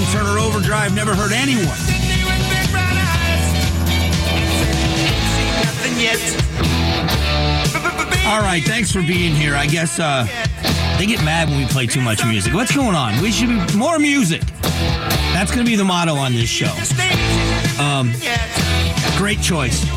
Turner Overdrive never hurt anyone. All right, thanks for being here. I guess uh, they get mad when we play too much music. What's going on? We should be more music. That's going to be the motto on this show. Um, great choice.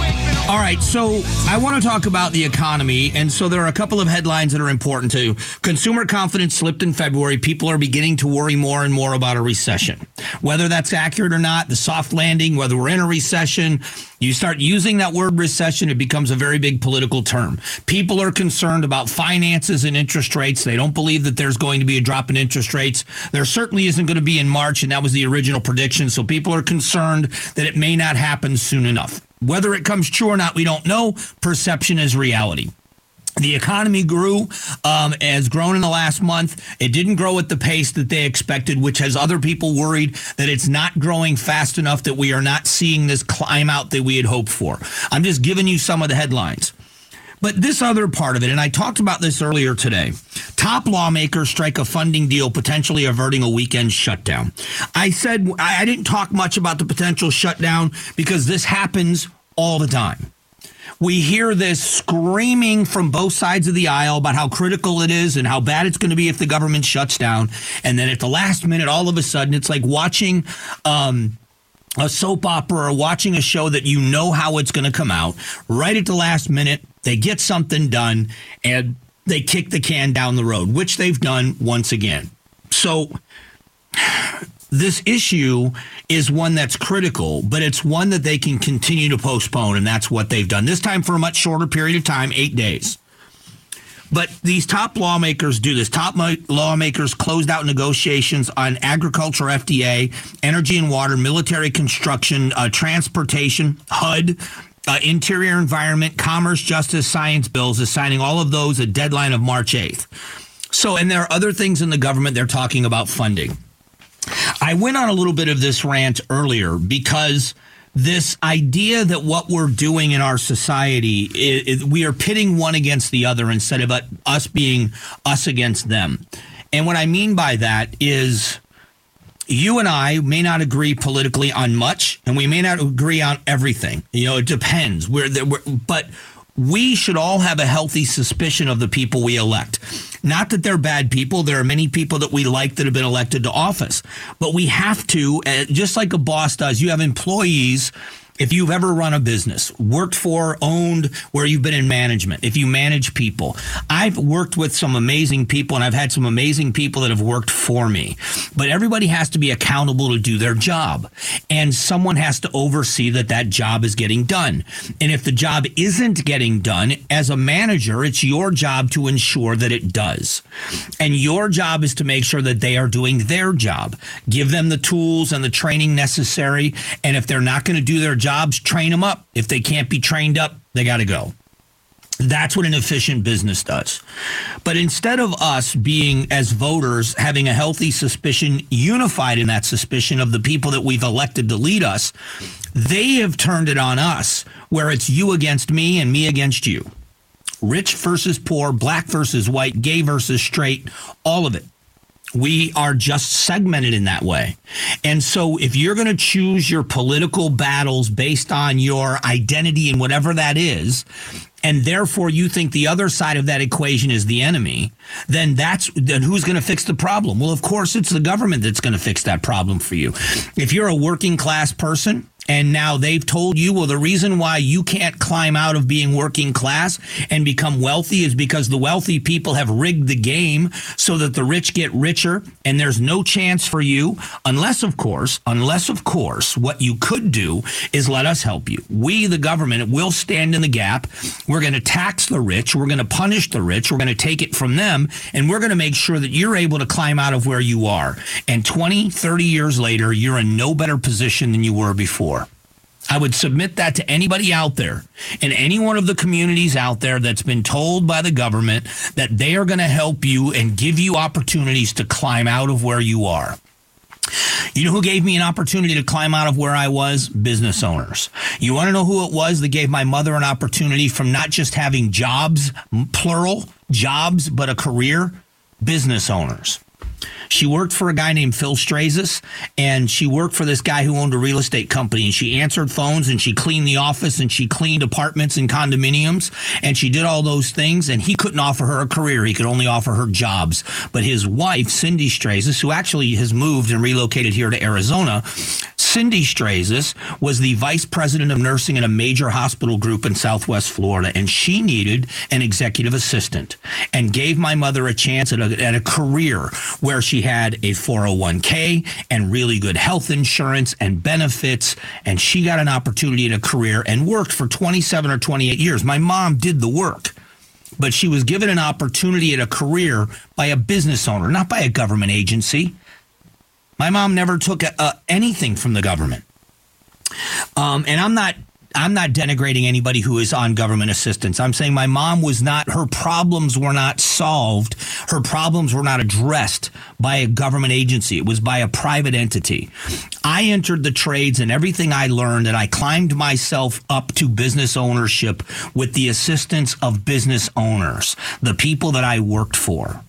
All right, so I want to talk about the economy. And so there are a couple of headlines that are important too. Consumer confidence slipped in February. People are beginning to worry more and more about a recession. Whether that's accurate or not, the soft landing, whether we're in a recession, you start using that word recession, it becomes a very big political term. People are concerned about finances and interest rates. They don't believe that there's going to be a drop in interest rates. There certainly isn't going to be in March, and that was the original prediction. So people are concerned that it may not happen soon enough. Whether it comes true or not, we don't know. Perception is reality. The economy grew, um, has grown in the last month. It didn't grow at the pace that they expected, which has other people worried that it's not growing fast enough that we are not seeing this climb out that we had hoped for. I'm just giving you some of the headlines. But this other part of it, and I talked about this earlier today top lawmakers strike a funding deal, potentially averting a weekend shutdown. I said I didn't talk much about the potential shutdown because this happens all the time. We hear this screaming from both sides of the aisle about how critical it is and how bad it's going to be if the government shuts down. And then at the last minute, all of a sudden, it's like watching. Um, a soap opera or watching a show that you know how it's going to come out right at the last minute they get something done and they kick the can down the road which they've done once again so this issue is one that's critical, but it's one that they can continue to postpone, and that's what they've done. This time for a much shorter period of time, eight days. But these top lawmakers do this. Top lawmakers closed out negotiations on agriculture, FDA, energy and water, military construction, uh, transportation, HUD, uh, interior environment, commerce, justice, science bills, assigning all of those a deadline of March 8th. So, and there are other things in the government they're talking about funding. I went on a little bit of this rant earlier because this idea that what we're doing in our society is, is, we are pitting one against the other instead of us being us against them. And what I mean by that is you and I may not agree politically on much, and we may not agree on everything. You know, it depends. We're, we're but we should all have a healthy suspicion of the people we elect. Not that they're bad people. There are many people that we like that have been elected to office, but we have to, uh, just like a boss does, you have employees if you've ever run a business, worked for, owned, where you've been in management, if you manage people, I've worked with some amazing people and I've had some amazing people that have worked for me. But everybody has to be accountable to do their job. And someone has to oversee that that job is getting done. And if the job isn't getting done, as a manager, it's your job to ensure that it does. And your job is to make sure that they are doing their job. Give them the tools and the training necessary. And if they're not going to do their job, jobs, train them up. If they can't be trained up, they got to go. That's what an efficient business does. But instead of us being, as voters, having a healthy suspicion, unified in that suspicion of the people that we've elected to lead us, they have turned it on us, where it's you against me and me against you. Rich versus poor, black versus white, gay versus straight, all of it. We are just segmented in that way. And so if you're going to choose your political battles based on your identity and whatever that is, and therefore you think the other side of that equation is the enemy, then that's then who's going to fix the problem? Well, of course it's the government that's going to fix that problem for you. If you're a working class person And now they've told you, well, the reason why you can't climb out of being working class and become wealthy is because the wealthy people have rigged the game so that the rich get richer and there's no chance for you. Unless, of course, unless, of course, what you could do is let us help you. We, the government, will stand in the gap. We're going to tax the rich. We're going to punish the rich. We're going to take it from them. And we're going to make sure that you're able to climb out of where you are. And 20, 30 years later, you're in no better position than you were before. I would submit that to anybody out there in any one of the communities out there that's been told by the government that they are going to help you and give you opportunities to climb out of where you are. You know who gave me an opportunity to climb out of where I was? Business owners. You want to know who it was that gave my mother an opportunity from not just having jobs, plural, jobs, but a career? Business owners. She worked for a guy named Phil Strazis, and she worked for this guy who owned a real estate company. And she answered phones, and she cleaned the office, and she cleaned apartments and condominiums, and she did all those things. And he couldn't offer her a career; he could only offer her jobs. But his wife, Cindy Strazis, who actually has moved and relocated here to Arizona, Cindy Strazis was the vice president of nursing in a major hospital group in Southwest Florida, and she needed an executive assistant and gave my mother a chance at a, at a career where she had a 401k and really good health insurance and benefits. And she got an opportunity in a career and worked for 27 or 28 years. My mom did the work but she was given an opportunity at a career by a business owner, not by a government agency. My mom never took a, a, anything from the government. Um, and I'm not I'm not denigrating anybody who is on government assistance. I'm saying my mom was not, her problems were not solved. Her problems were not addressed by a government agency. It was by a private entity. I entered the trades and everything I learned and I climbed myself up to business ownership with the assistance of business owners, the people that I worked for.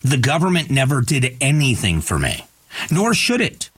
The government never did anything for me nor should it.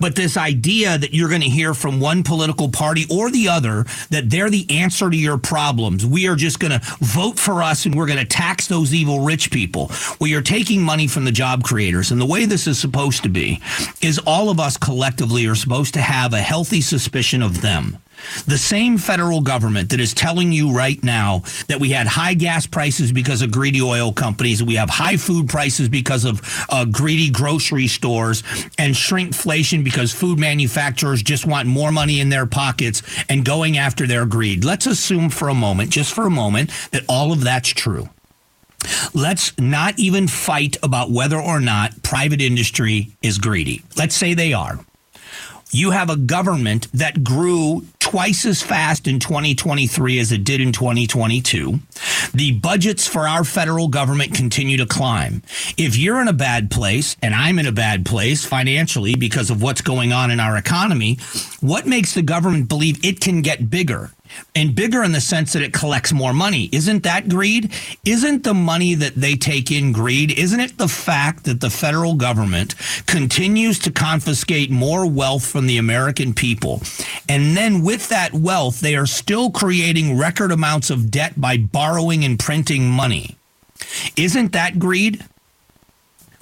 But this idea that you're going to hear from one political party or the other that they're the answer to your problems, we are just going to vote for us and we're going to tax those evil rich people. Well, you're taking money from the job creators. And the way this is supposed to be is all of us collectively are supposed to have a healthy suspicion of them. The same federal government that is telling you right now that we had high gas prices because of greedy oil companies, we have high food prices because of uh, greedy grocery stores, and shrinkflation because food manufacturers just want more money in their pockets and going after their greed. Let's assume for a moment, just for a moment, that all of that's true. Let's not even fight about whether or not private industry is greedy. Let's say they are you have a government that grew twice as fast in 2023 as it did in 2022. The budgets for our federal government continue to climb. If you're in a bad place and I'm in a bad place financially because of what's going on in our economy, what makes the government believe it can get bigger? And bigger in the sense that it collects more money. Isn't that greed? Isn't the money that they take in greed? Isn't it the fact that the federal government continues to confiscate more wealth from the American people? And then with that wealth, they are still creating record amounts of debt by borrowing and printing money. Isn't that greed?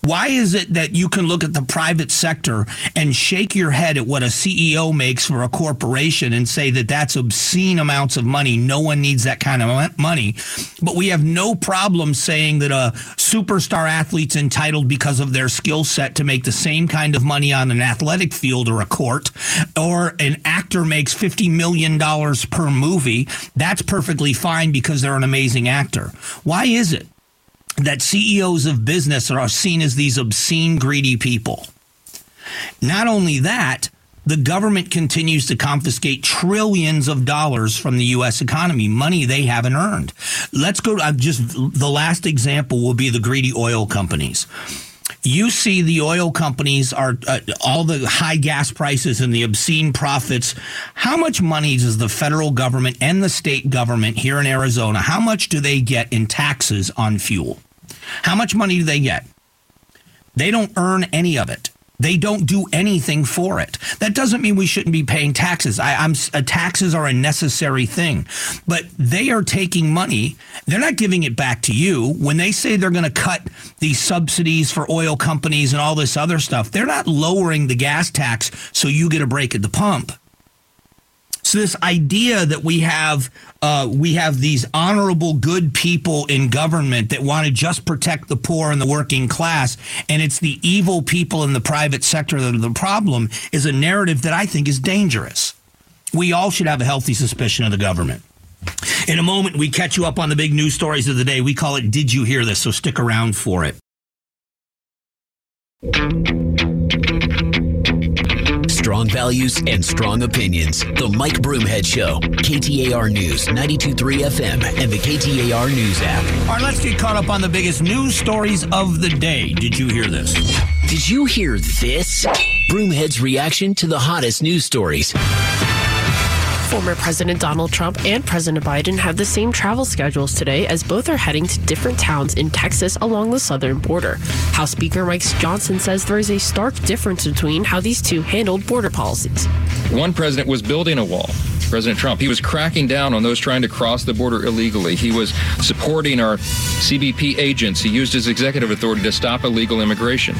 Why is it that you can look at the private sector and shake your head at what a CEO makes for a corporation and say that that's obscene amounts of money? No one needs that kind of money. But we have no problem saying that a superstar athlete's entitled because of their skill set to make the same kind of money on an athletic field or a court, or an actor makes $50 million per movie. That's perfectly fine because they're an amazing actor. Why is it? That CEOs of business are seen as these obscene, greedy people. Not only that, the government continues to confiscate trillions of dollars from the U.S. economy, money they haven't earned. Let's go. To, just the last example will be the greedy oil companies. You see, the oil companies are uh, all the high gas prices and the obscene profits. How much money does the federal government and the state government here in Arizona? How much do they get in taxes on fuel? How much money do they get? They don't earn any of it. They don't do anything for it. That doesn't mean we shouldn't be paying taxes. I, am uh, taxes are a necessary thing, but they are taking money. They're not giving it back to you when they say they're going to cut these subsidies for oil companies and all this other stuff. They're not lowering the gas tax so you get a break at the pump. So this idea that we have uh, we have these honorable, good people in government that want to just protect the poor and the working class, and it's the evil people in the private sector that are the problem, is a narrative that I think is dangerous. We all should have a healthy suspicion of the government. In a moment, we catch you up on the big news stories of the day. We call it Did You Hear This? So stick around for it. Strong values and strong opinions. The Mike Broomhead Show. KTAR News, 92.3 FM, and the KTAR News app. All right, let's get caught up on the biggest news stories of the day. Did you hear this? Did you hear this? Broomhead's reaction to the hottest news stories. Former President Donald Trump and President Biden have the same travel schedules today as both are heading to different towns in Texas along the southern border. House Speaker Mike Johnson says there is a stark difference between how these two handled border policies. One president was building a wall. President Trump. He was cracking down on those trying to cross the border illegally. He was supporting our CBP agents. He used his executive authority to stop illegal immigration.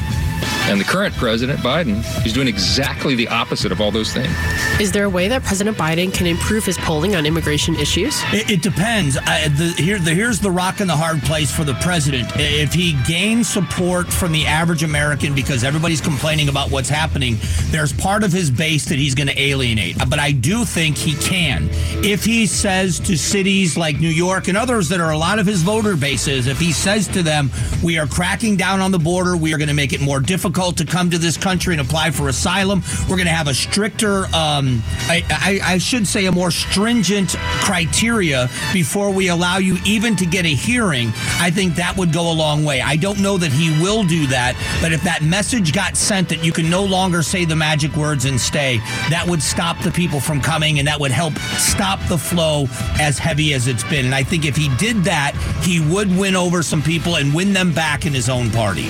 And the current president, Biden, is doing exactly the opposite of all those things. Is there a way that President Biden can improve his polling on immigration issues? It, it depends. Uh, the, here, the, here's the rock and the hard place for the president. If he gains support from the average American because everybody's complaining about what's happening, there's part of his base that he's going to alienate. But I do think he can. If he says to cities like New York and others that are a lot of his voter bases, if he says to them, we are cracking down on the border, we are going to make it more difficult difficult to come to this country and apply for asylum. We're going to have a stricter, um, I, I, I should say, a more stringent criteria before we allow you even to get a hearing. I think that would go a long way. I don't know that he will do that, but if that message got sent that you can no longer say the magic words and stay, that would stop the people from coming and that would help stop the flow as heavy as it's been. And I think if he did that, he would win over some people and win them back in his own party.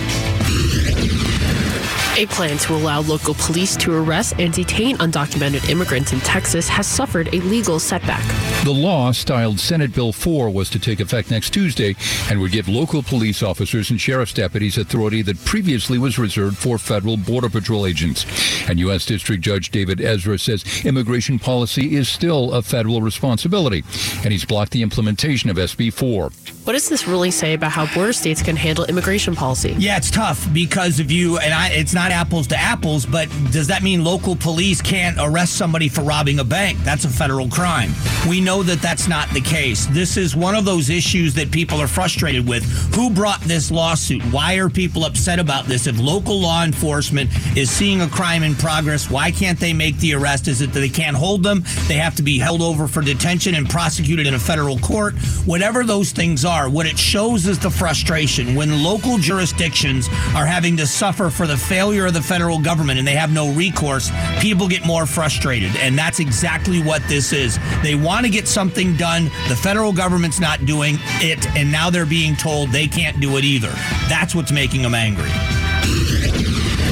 A plan to allow local police to arrest and detain undocumented immigrants in Texas has suffered a legal setback. The law, styled Senate Bill 4, was to take effect next Tuesday and would give local police officers and sheriff's deputies authority that previously was reserved for federal Border Patrol agents. And U.S. District Judge David Ezra says immigration policy is still a federal responsibility, and he's blocked the implementation of SB 4. What does this really say about how border states can handle immigration policy? Yeah, it's tough because if you, and I, it's not apples to apples, but does that mean local police can't arrest somebody for robbing a bank? That's a federal crime. We know that that's not the case. This is one of those issues that people are frustrated with. Who brought this lawsuit? Why are people upset about this? If local law enforcement is seeing a crime in progress, why can't they make the arrest? Is it that they can't hold them? They have to be held over for detention and prosecuted in a federal court? Whatever those things are, what it shows is the frustration when local jurisdictions are having to suffer for the failure of the federal government and they have no recourse, people get more frustrated. And that's exactly what this is. They want to get something done. The federal government's not doing it, and now they're being told they can't do it either. That's what's making them angry.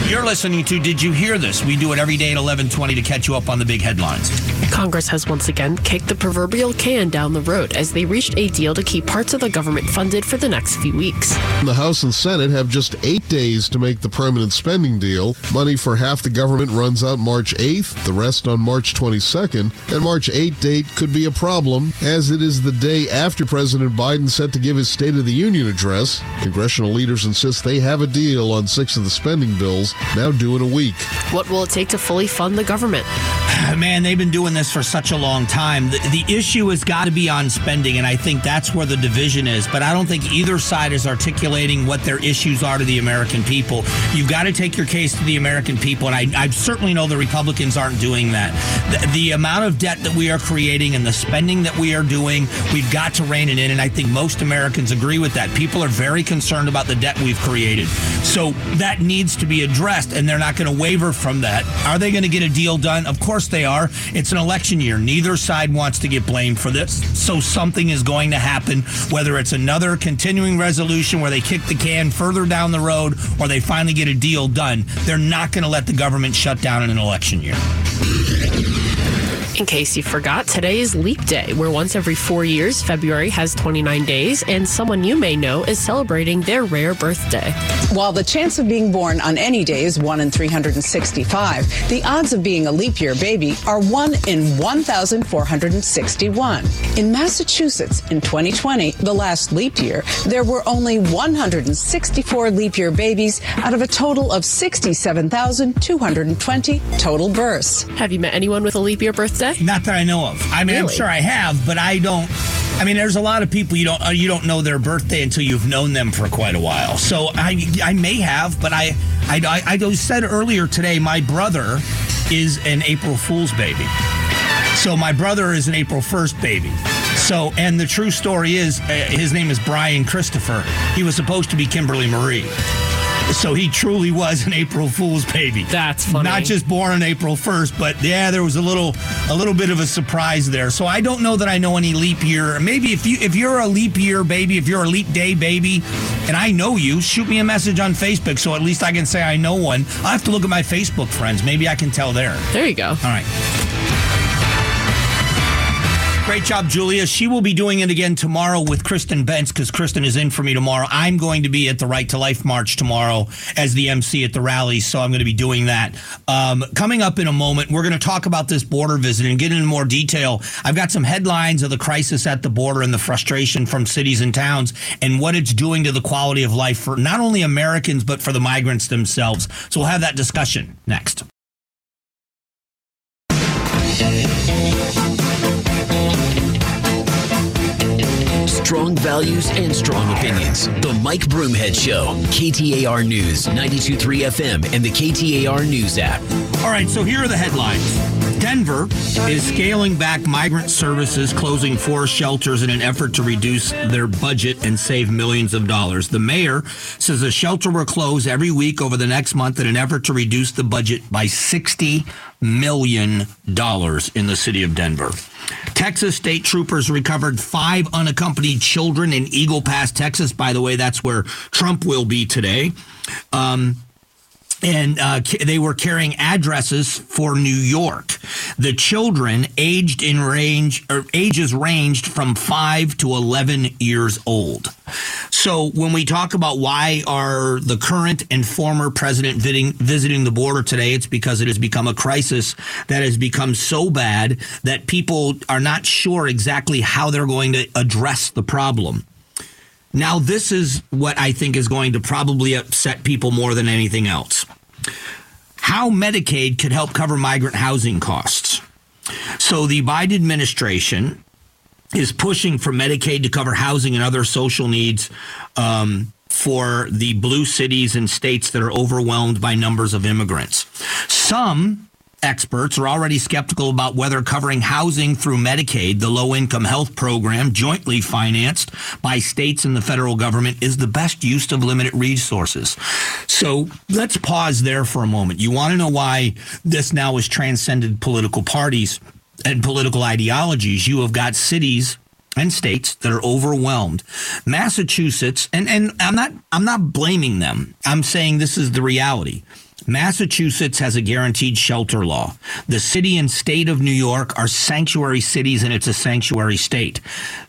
You're listening to Did You Hear This? We do it every day at 1120 to catch you up on the big headlines. Congress has once again kicked the proverbial can down the road as they reached a deal to keep parts of the government funded for the next few weeks. The House and Senate have just eight days to make the permanent spending deal. Money for half the government runs out March 8th, the rest on March 22nd, and March 8th date could be a problem as it is the day after President Biden set to give his State of the Union address. Congressional leaders insist they have a deal on six of the spending bills now due in a week. What will it take to fully fund the government? Man, they've been doing this for such a long time. The, the issue has got to be on spending, and I think that's where the division is. But I don't think either side is articulating what their issues are to the American people. You've got to take your case to the American people, and I, I certainly know the Republicans aren't doing that. The, the amount of debt that we are creating and the spending that we are doing, we've got to rein it in, and I think most Americans agree with that. People are very concerned about the debt we've created. So that needs to be addressed, and they're not going to waver from that. Are they going to get a deal done? Of course they are. It's an election year. Neither side wants to get blamed for this. So something is going to happen, whether it's another continuing resolution where they kick the can further down the road or they finally get a deal done. They're not going to let the government shut down in an election year. In case you forgot, today is Leap Day, where once every four years, February has 29 days, and someone you may know is celebrating their rare birthday. While the chance of being born on any day is 1 in 365, the odds of being a leap year baby are 1 in 1,461. In Massachusetts, in 2020, the last leap year, there were only 164 leap year babies out of a total of 67,220 total births. Have you met anyone with a leap year birthday? Not that I know of. I mean, I'm sure I have, but I don't. I mean, there's a lot of people you don't uh, you don't know their birthday until you've known them for quite a while. So I I may have, but I I I, I said earlier today my brother is an April Fool's baby. So my brother is an April 1st baby. So and the true story is uh, his name is Brian Christopher. He was supposed to be Kimberly Marie. So he truly was an April Fool's baby. That's funny. Not just born on April 1st, but yeah, there was a little a little bit of a surprise there. So I don't know that I know any leap year. Maybe if you if you're a leap year baby, if you're a leap day baby, and I know you, shoot me a message on Facebook so at least I can say I know one. I'll have to look at my Facebook friends. Maybe I can tell there. There you go. All right. Great job, Julia. She will be doing it again tomorrow with Kristen Bentz because Kristen is in for me tomorrow. I'm going to be at the Right to Life March tomorrow as the MC at the rally, so I'm going to be doing that. Um, coming up in a moment, we're going to talk about this border visit and get into more detail. I've got some headlines of the crisis at the border and the frustration from cities and towns and what it's doing to the quality of life for not only Americans, but for the migrants themselves. So we'll have that discussion next. Strong values and strong opinions. The Mike Broomhead Show. KTAR News, 923 FM, and the KTAR News app. All right, so here are the headlines. Denver is scaling back migrant services, closing four shelters in an effort to reduce their budget and save millions of dollars. The mayor says the shelter will close every week over the next month in an effort to reduce the budget by $60 million dollars in the city of Denver. Texas state troopers recovered five unaccompanied children in Eagle Pass, Texas. By the way, that's where Trump will be today. Um, and uh, they were carrying addresses for New York. The children aged in range or ages ranged from five to eleven years old. So when we talk about why are the current and former president visiting the border today, it's because it has become a crisis that has become so bad that people are not sure exactly how they're going to address the problem. Now, this is what I think is going to probably upset people more than anything else. How Medicaid could help cover migrant housing costs. So, the Biden administration is pushing for Medicaid to cover housing and other social needs um, for the blue cities and states that are overwhelmed by numbers of immigrants. Some experts are already skeptical about whether covering housing through Medicaid, the low income health program jointly financed by states and the federal government, is the best use of limited resources. So let's pause there for a moment. You want to know why this now has transcended political parties and political ideologies? You have got cities and states that are overwhelmed. Massachusetts, and, and I'm not I'm not blaming them. I'm saying this is the reality. Massachusetts has a guaranteed shelter law. The city and state of New York are sanctuary cities and it's a sanctuary state.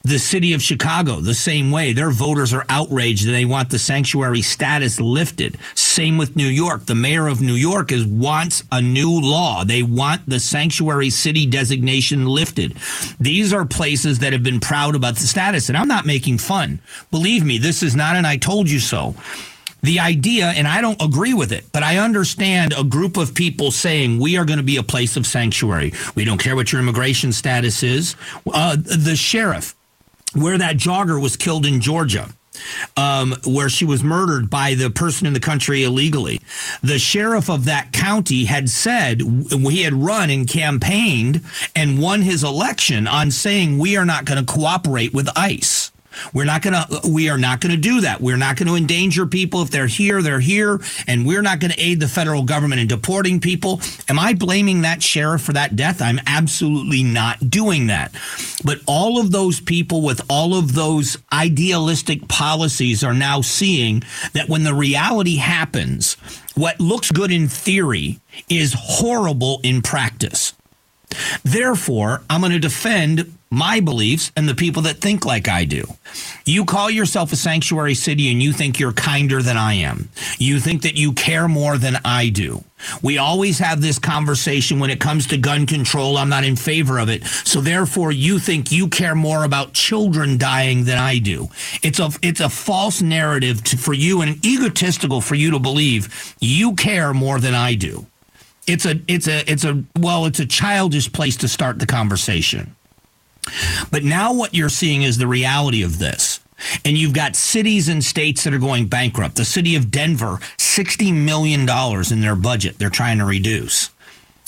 The city of Chicago, the same way. Their voters are outraged and they want the sanctuary status lifted. Same with New York. The mayor of New York is wants a new law. They want the sanctuary city designation lifted. These are places that have been proud about the status. And I'm not making fun. Believe me, this is not an I told you so the idea, and I don't agree with it, but I understand a group of people saying we are going to be a place of sanctuary. We don't care what your immigration status is. Uh, the sheriff, where that jogger was killed in Georgia. Um, where she was murdered by the person in the country illegally. The sheriff of that county had said he had run and campaigned and won his election on saying we are not going to cooperate with ICE. We're not going to we are not going to do that. We're not going to endanger people if they're here, they're here, and we're not going to aid the federal government in deporting people. Am I blaming that sheriff for that death? I'm absolutely not doing that. But all of those people with all of those idealistic policies are now seeing that when the reality happens, what looks good in theory is horrible in practice. Therefore, I'm going to defend my beliefs and the people that think like I do. You call yourself a sanctuary city and you think you're kinder than I am. You think that you care more than I do. We always have this conversation when it comes to gun control. I'm not in favor of it. So therefore you think you care more about children dying than I do. It's a it's a false narrative to, for you and egotistical for you to believe you care more than I do. It's a it's a it's a well, it's a childish place to start the conversation. But now what you're seeing is the reality of this. And you've got cities and states that are going bankrupt. The city of Denver, $60 million in their budget, they're trying to reduce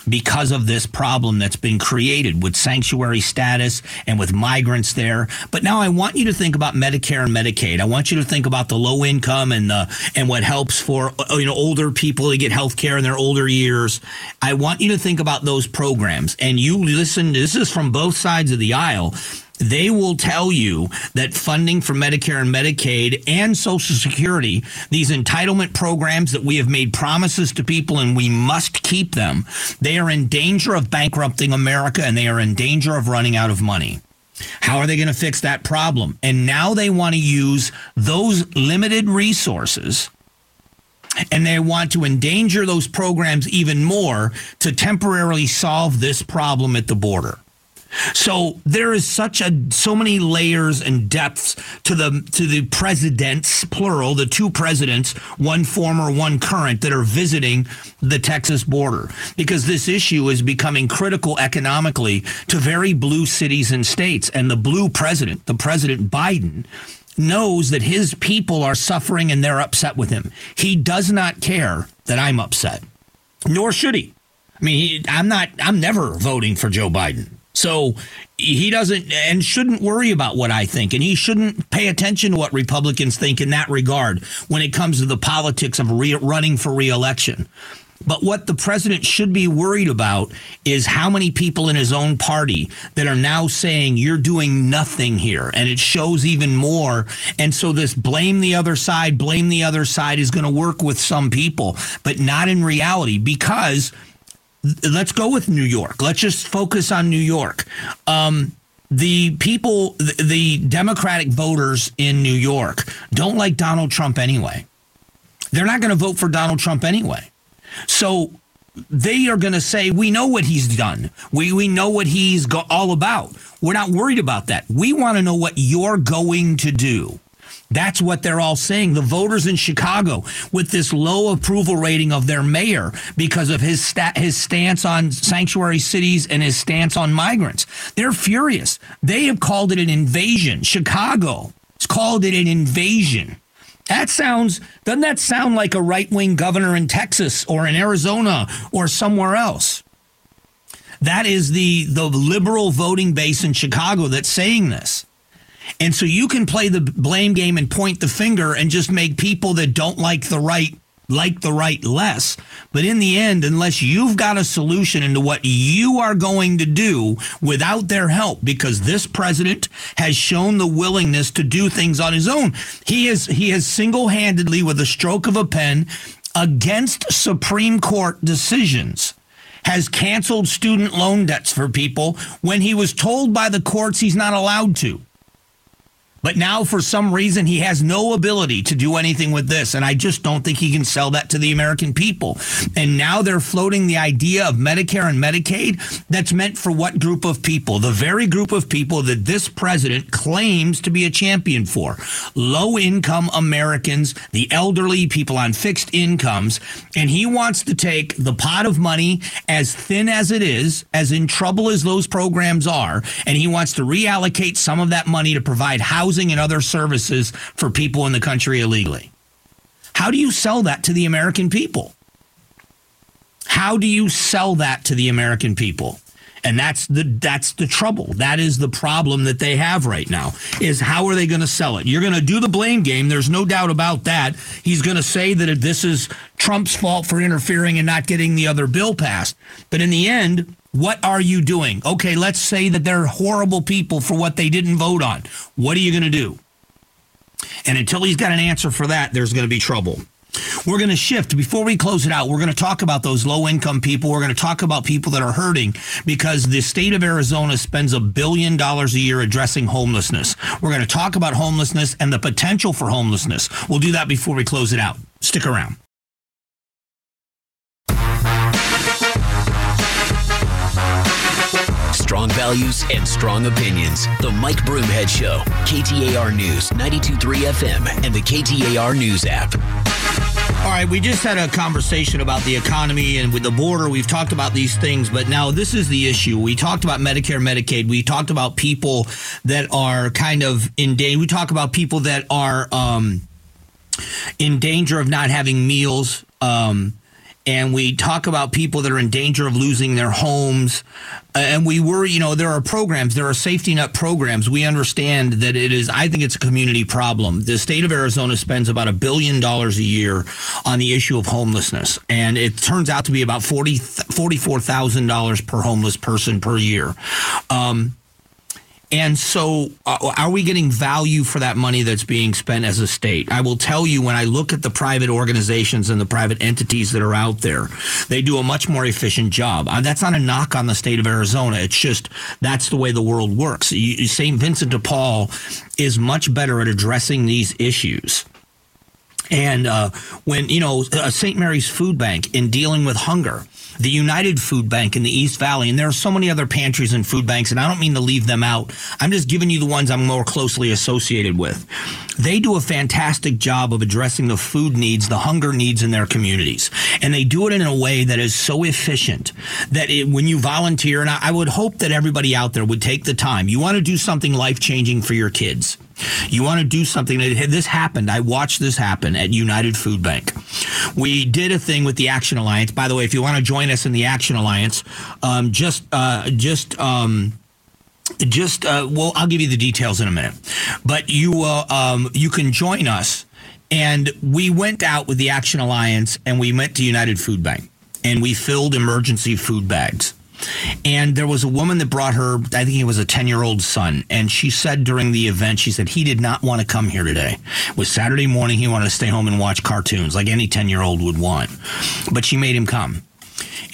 because of this problem that's been created with sanctuary status and with migrants there. But now I want you to think about Medicare and Medicaid. I want you to think about the low income and the and what helps for uh, you know older people to get health care in their older years. I want you to think about those programs and you listen this is from both sides of the aisle they will tell you that funding for Medicare and Medicaid and Social Security, these entitlement programs that we have made promises to people and we must keep them, they are in danger of bankrupting America and they are in danger of running out of money. How are they going to fix that problem? And now they want to use those limited resources and they want to endanger those programs even more to temporarily solve this problem at the border. So there is such a so many layers and depths to the to the presidents plural, the two presidents, one former, one current that are visiting the Texas border because this issue is becoming critical economically to very blue cities and states and the blue president, the president Biden knows that his people are suffering and they're upset with him. He does not care that I'm upset. Nor should he. I mean, I'm not I'm never voting for Joe Biden. So he doesn't and shouldn't worry about what I think, and he shouldn't pay attention to what Republicans think in that regard when it comes to the politics of re- running for reelection. But what the president should be worried about is how many people in his own party that are now saying you're doing nothing here. And it shows even more. And so this blame the other side, blame the other side is going to work with some people, but not in reality because let's go with New York. Let's just focus on New York. Um, the people, the, the Democratic voters in New York don't like Donald Trump anyway. They're not going to vote for Donald Trump anyway. So they are going to say, we know what he's done. We, we know what he's go- all about. We're not worried about that. We want to know what you're going to do. That's what they're all saying. The voters in Chicago, with this low approval rating of their mayor because of his his stance on sanctuary cities and his stance on migrants, they're furious. They have called it an invasion. Chicago has called it an invasion. That sounds doesn't that sound like a right wing governor in Texas or in Arizona or somewhere else? That is the the liberal voting base in Chicago that's saying this. And so you can play the blame game and point the finger and just make people that don't like the right like the right less. But in the end, unless you've got a solution into what you are going to do without their help, because this president has shown the willingness to do things on his own. He is he has single-handedly, with a stroke of a pen, against Supreme Court decisions has canceled student loan debts for people when he was told by the courts he's not allowed to. But now, for some reason, he has no ability to do anything with this. And I just don't think he can sell that to the American people. And now they're floating the idea of Medicare and Medicaid that's meant for what group of people? The very group of people that this president claims to be a champion for low income Americans, the elderly, people on fixed incomes. And he wants to take the pot of money, as thin as it is, as in trouble as those programs are, and he wants to reallocate some of that money to provide housing housing and other services for people in the country illegally. How do you sell that to the American people? How do you sell that to the American people? And that's the that's the trouble. That is the problem that they have right now. Is how are they going to sell it? You're going to do the blame game. There's no doubt about that. He's going to say that this is Trump's fault for interfering and not getting the other bill passed. But in the end, what are you doing? Okay, let's say that they're horrible people for what they didn't vote on. What are you going to do? And until he's got an answer for that, there's going to be trouble. We're going to shift. Before we close it out, we're going to talk about those low income people. We're going to talk about people that are hurting because the state of Arizona spends a billion dollars a year addressing homelessness. We're going to talk about homelessness and the potential for homelessness. We'll do that before we close it out. Stick around. Strong values and strong opinions. The Mike Broomhead Show. KTAR News, 92.3 FM, and the KTAR News app. All right, we just had a conversation about the economy and with the border. We've talked about these things, but now this is the issue. We talked about Medicare, Medicaid. We talked about people that are kind of in danger. We talk about people that are um, in danger of not having meals. Um, and we talk about people that are in danger of losing their homes. And we worry, you know, there are programs, there are safety net programs. We understand that it is, I think it's a community problem. The state of Arizona spends about a billion dollars a year on the issue of homelessness. And it turns out to be about 40, $44,000 per homeless person per year. Um, and so, uh, are we getting value for that money that's being spent as a state? I will tell you, when I look at the private organizations and the private entities that are out there, they do a much more efficient job. Uh, that's not a knock on the state of Arizona. It's just that's the way the world works. St. Vincent de Paul is much better at addressing these issues. And uh, when, you know, uh, St. Mary's Food Bank in dealing with hunger, the United Food Bank in the East Valley, and there are so many other pantries and food banks, and I don't mean to leave them out. I'm just giving you the ones I'm more closely associated with. They do a fantastic job of addressing the food needs, the hunger needs in their communities. And they do it in a way that is so efficient that it, when you volunteer, and I, I would hope that everybody out there would take the time. You want to do something life changing for your kids. You want to do something that this happened. I watched this happen at United Food Bank. We did a thing with the Action Alliance. By the way, if you want to join us in the Action Alliance, um, just uh, just um, just uh, well, I'll give you the details in a minute. But you uh, um, you can join us, and we went out with the Action Alliance, and we went to United Food Bank, and we filled emergency food bags. And there was a woman that brought her, I think he was a 10 year old son. And she said during the event, she said he did not want to come here today. It was Saturday morning. He wanted to stay home and watch cartoons like any 10 year old would want. But she made him come.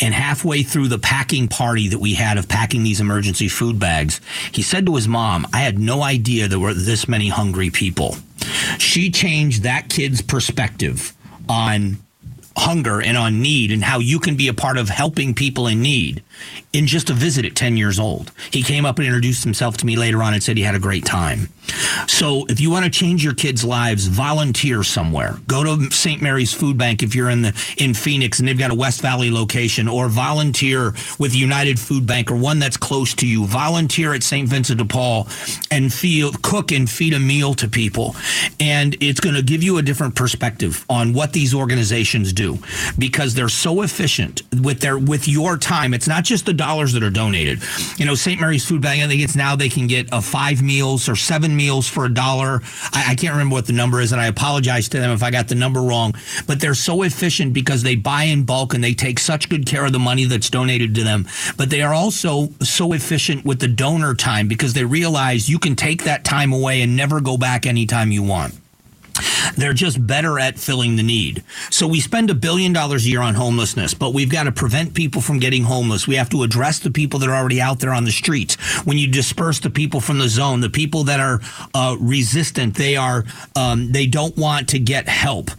And halfway through the packing party that we had of packing these emergency food bags, he said to his mom, I had no idea there were this many hungry people. She changed that kid's perspective on hunger and on need and how you can be a part of helping people in need in just a visit at 10 years old. He came up and introduced himself to me later on and said he had a great time. So if you want to change your kids' lives, volunteer somewhere. Go to St. Mary's Food Bank if you're in the in Phoenix and they've got a West Valley location, or volunteer with United Food Bank or one that's close to you. Volunteer at St. Vincent de Paul and feel cook and feed a meal to people. And it's going to give you a different perspective on what these organizations do because they're so efficient with their with your time. It's not just the dollars that are donated. You know, St. Mary's Food Bank, I think it's now they can get a five meals or seven meals for a dollar. I, I can't remember what the number is, and I apologize to them if I got the number wrong. But they're so efficient because they buy in bulk and they take such good care of the money that's donated to them. But they are also so efficient with the donor time because they realize you can take that time away and never go back anytime you want. They're just better at filling the need. So we spend a billion dollars a year on homelessness, but we've got to prevent people from getting homeless. We have to address the people that are already out there on the streets. When you disperse the people from the zone, the people that are uh, resistant, they are um, they don't want to get help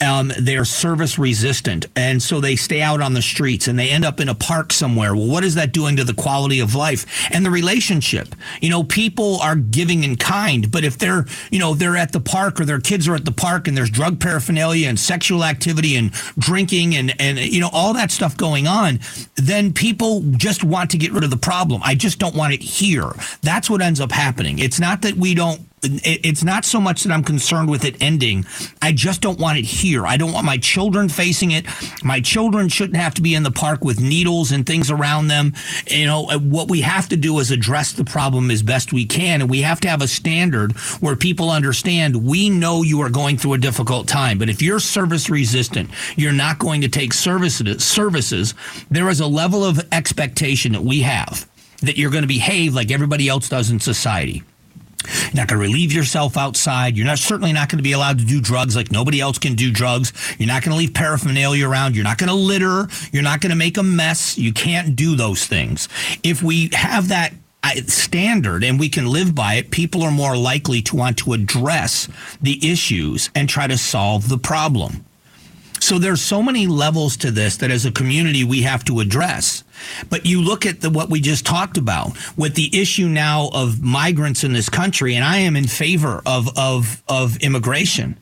um, they're service resistant, and so they stay out on the streets and they end up in a park somewhere. Well, what is that doing to the quality of life and the relationship? You know, people are giving in kind, but if they're, you know, they're at the park or their kids are at the park and there's drug paraphernalia and sexual activity and drinking and and you know all that stuff going on, then people just want to get rid of the problem. I just don't want it here. That's what ends up happening. It's not that we don't it's not so much that I'm concerned with it ending. I just don't want it here. I don't want my children facing it. My children shouldn't have to be in the park with needles and things around them. You know, uh, what we have to do is address the problem as best we can. And we have to have a standard where people understand we know you are going through a difficult time. But if you're service resistant, you're not going to take services, services. There is a level of expectation that we have that you're going to behave like everybody else does in society. You're not going to relieve yourself outside. You're not certainly not going to be allowed to do drugs like nobody else can do drugs. You're not going to leave paraphernalia around. You're not going to litter. You're not going to make a mess. You can't do those things. If we have that uh, standard and we can live by it, people are more likely to want to address the issues and try to solve the problem. So there's so many levels to this that as a community we have to address. But you look at the, what we just talked about with the issue now of migrants in this country, and I am in favor of, of, of immigration.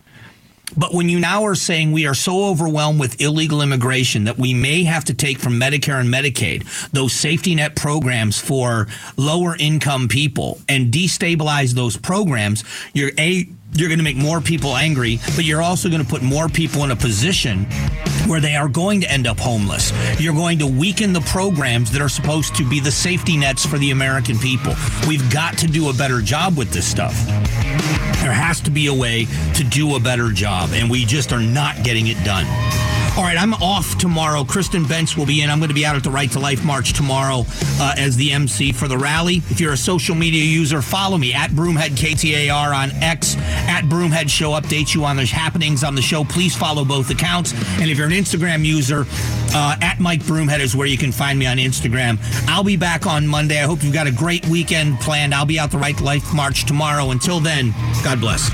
But when you now are saying we are so overwhelmed with illegal immigration that we may have to take from Medicare and Medicaid those safety net programs for lower income people and destabilize those programs, you're a you're going to make more people angry, but you're also going to put more people in a position where they are going to end up homeless. You're going to weaken the programs that are supposed to be the safety nets for the American people. We've got to do a better job with this stuff. There has to be a way to do a better job, and we just are not getting it done. All right, I'm off tomorrow. Kristen Bench will be in. I'm going to be out at the Right to Life March tomorrow uh, as the MC for the rally. If you're a social media user, follow me at Broomhead KTAR on X, at Broomhead Show. Update you on the happenings on the show. Please follow both accounts. And if you're an Instagram user, uh, at Mike Broomhead is where you can find me on Instagram. I'll be back on Monday. I hope you've got a great weekend planned. I'll be out the Right to Life March tomorrow. Until then, God bless.